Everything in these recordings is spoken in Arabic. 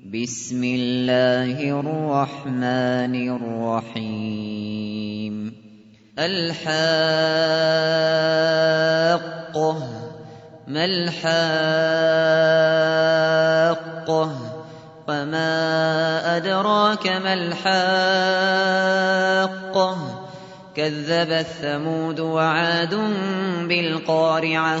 بسم الله الرحمن الرحيم. الحاقة ما الحاقة وما أدراك ما الحاقة كذبت ثمود وعاد بالقارعة.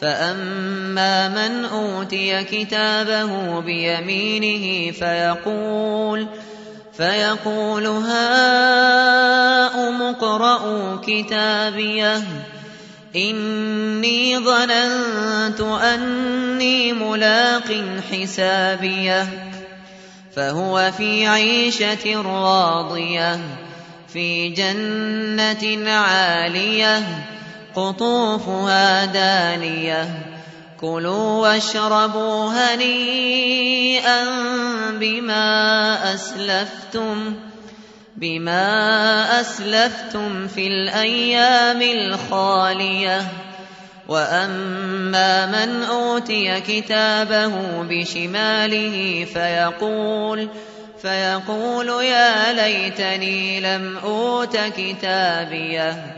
فأما من أوتي كتابه بيمينه فيقول فيقول هاؤم اقرءوا كتابيه إني ظننت أني ملاق حسابيه فهو في عيشة راضية في جنة عالية قطوفها دانية. كلوا واشربوا هنيئا بما أسلفتم بما أسلفتم في الأيام الخالية. وأما من أوتي كتابه بشماله فيقول فيقول يا ليتني لم أوت كتابيه.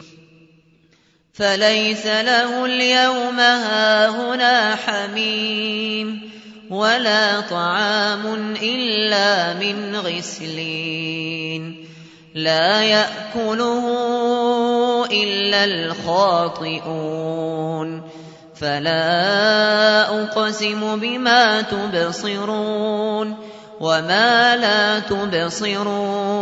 فليس له اليوم هاهنا حميم ولا طعام إلا من غسلين لا يأكله إلا الخاطئون فلا أقسم بما تبصرون وما لا تبصرون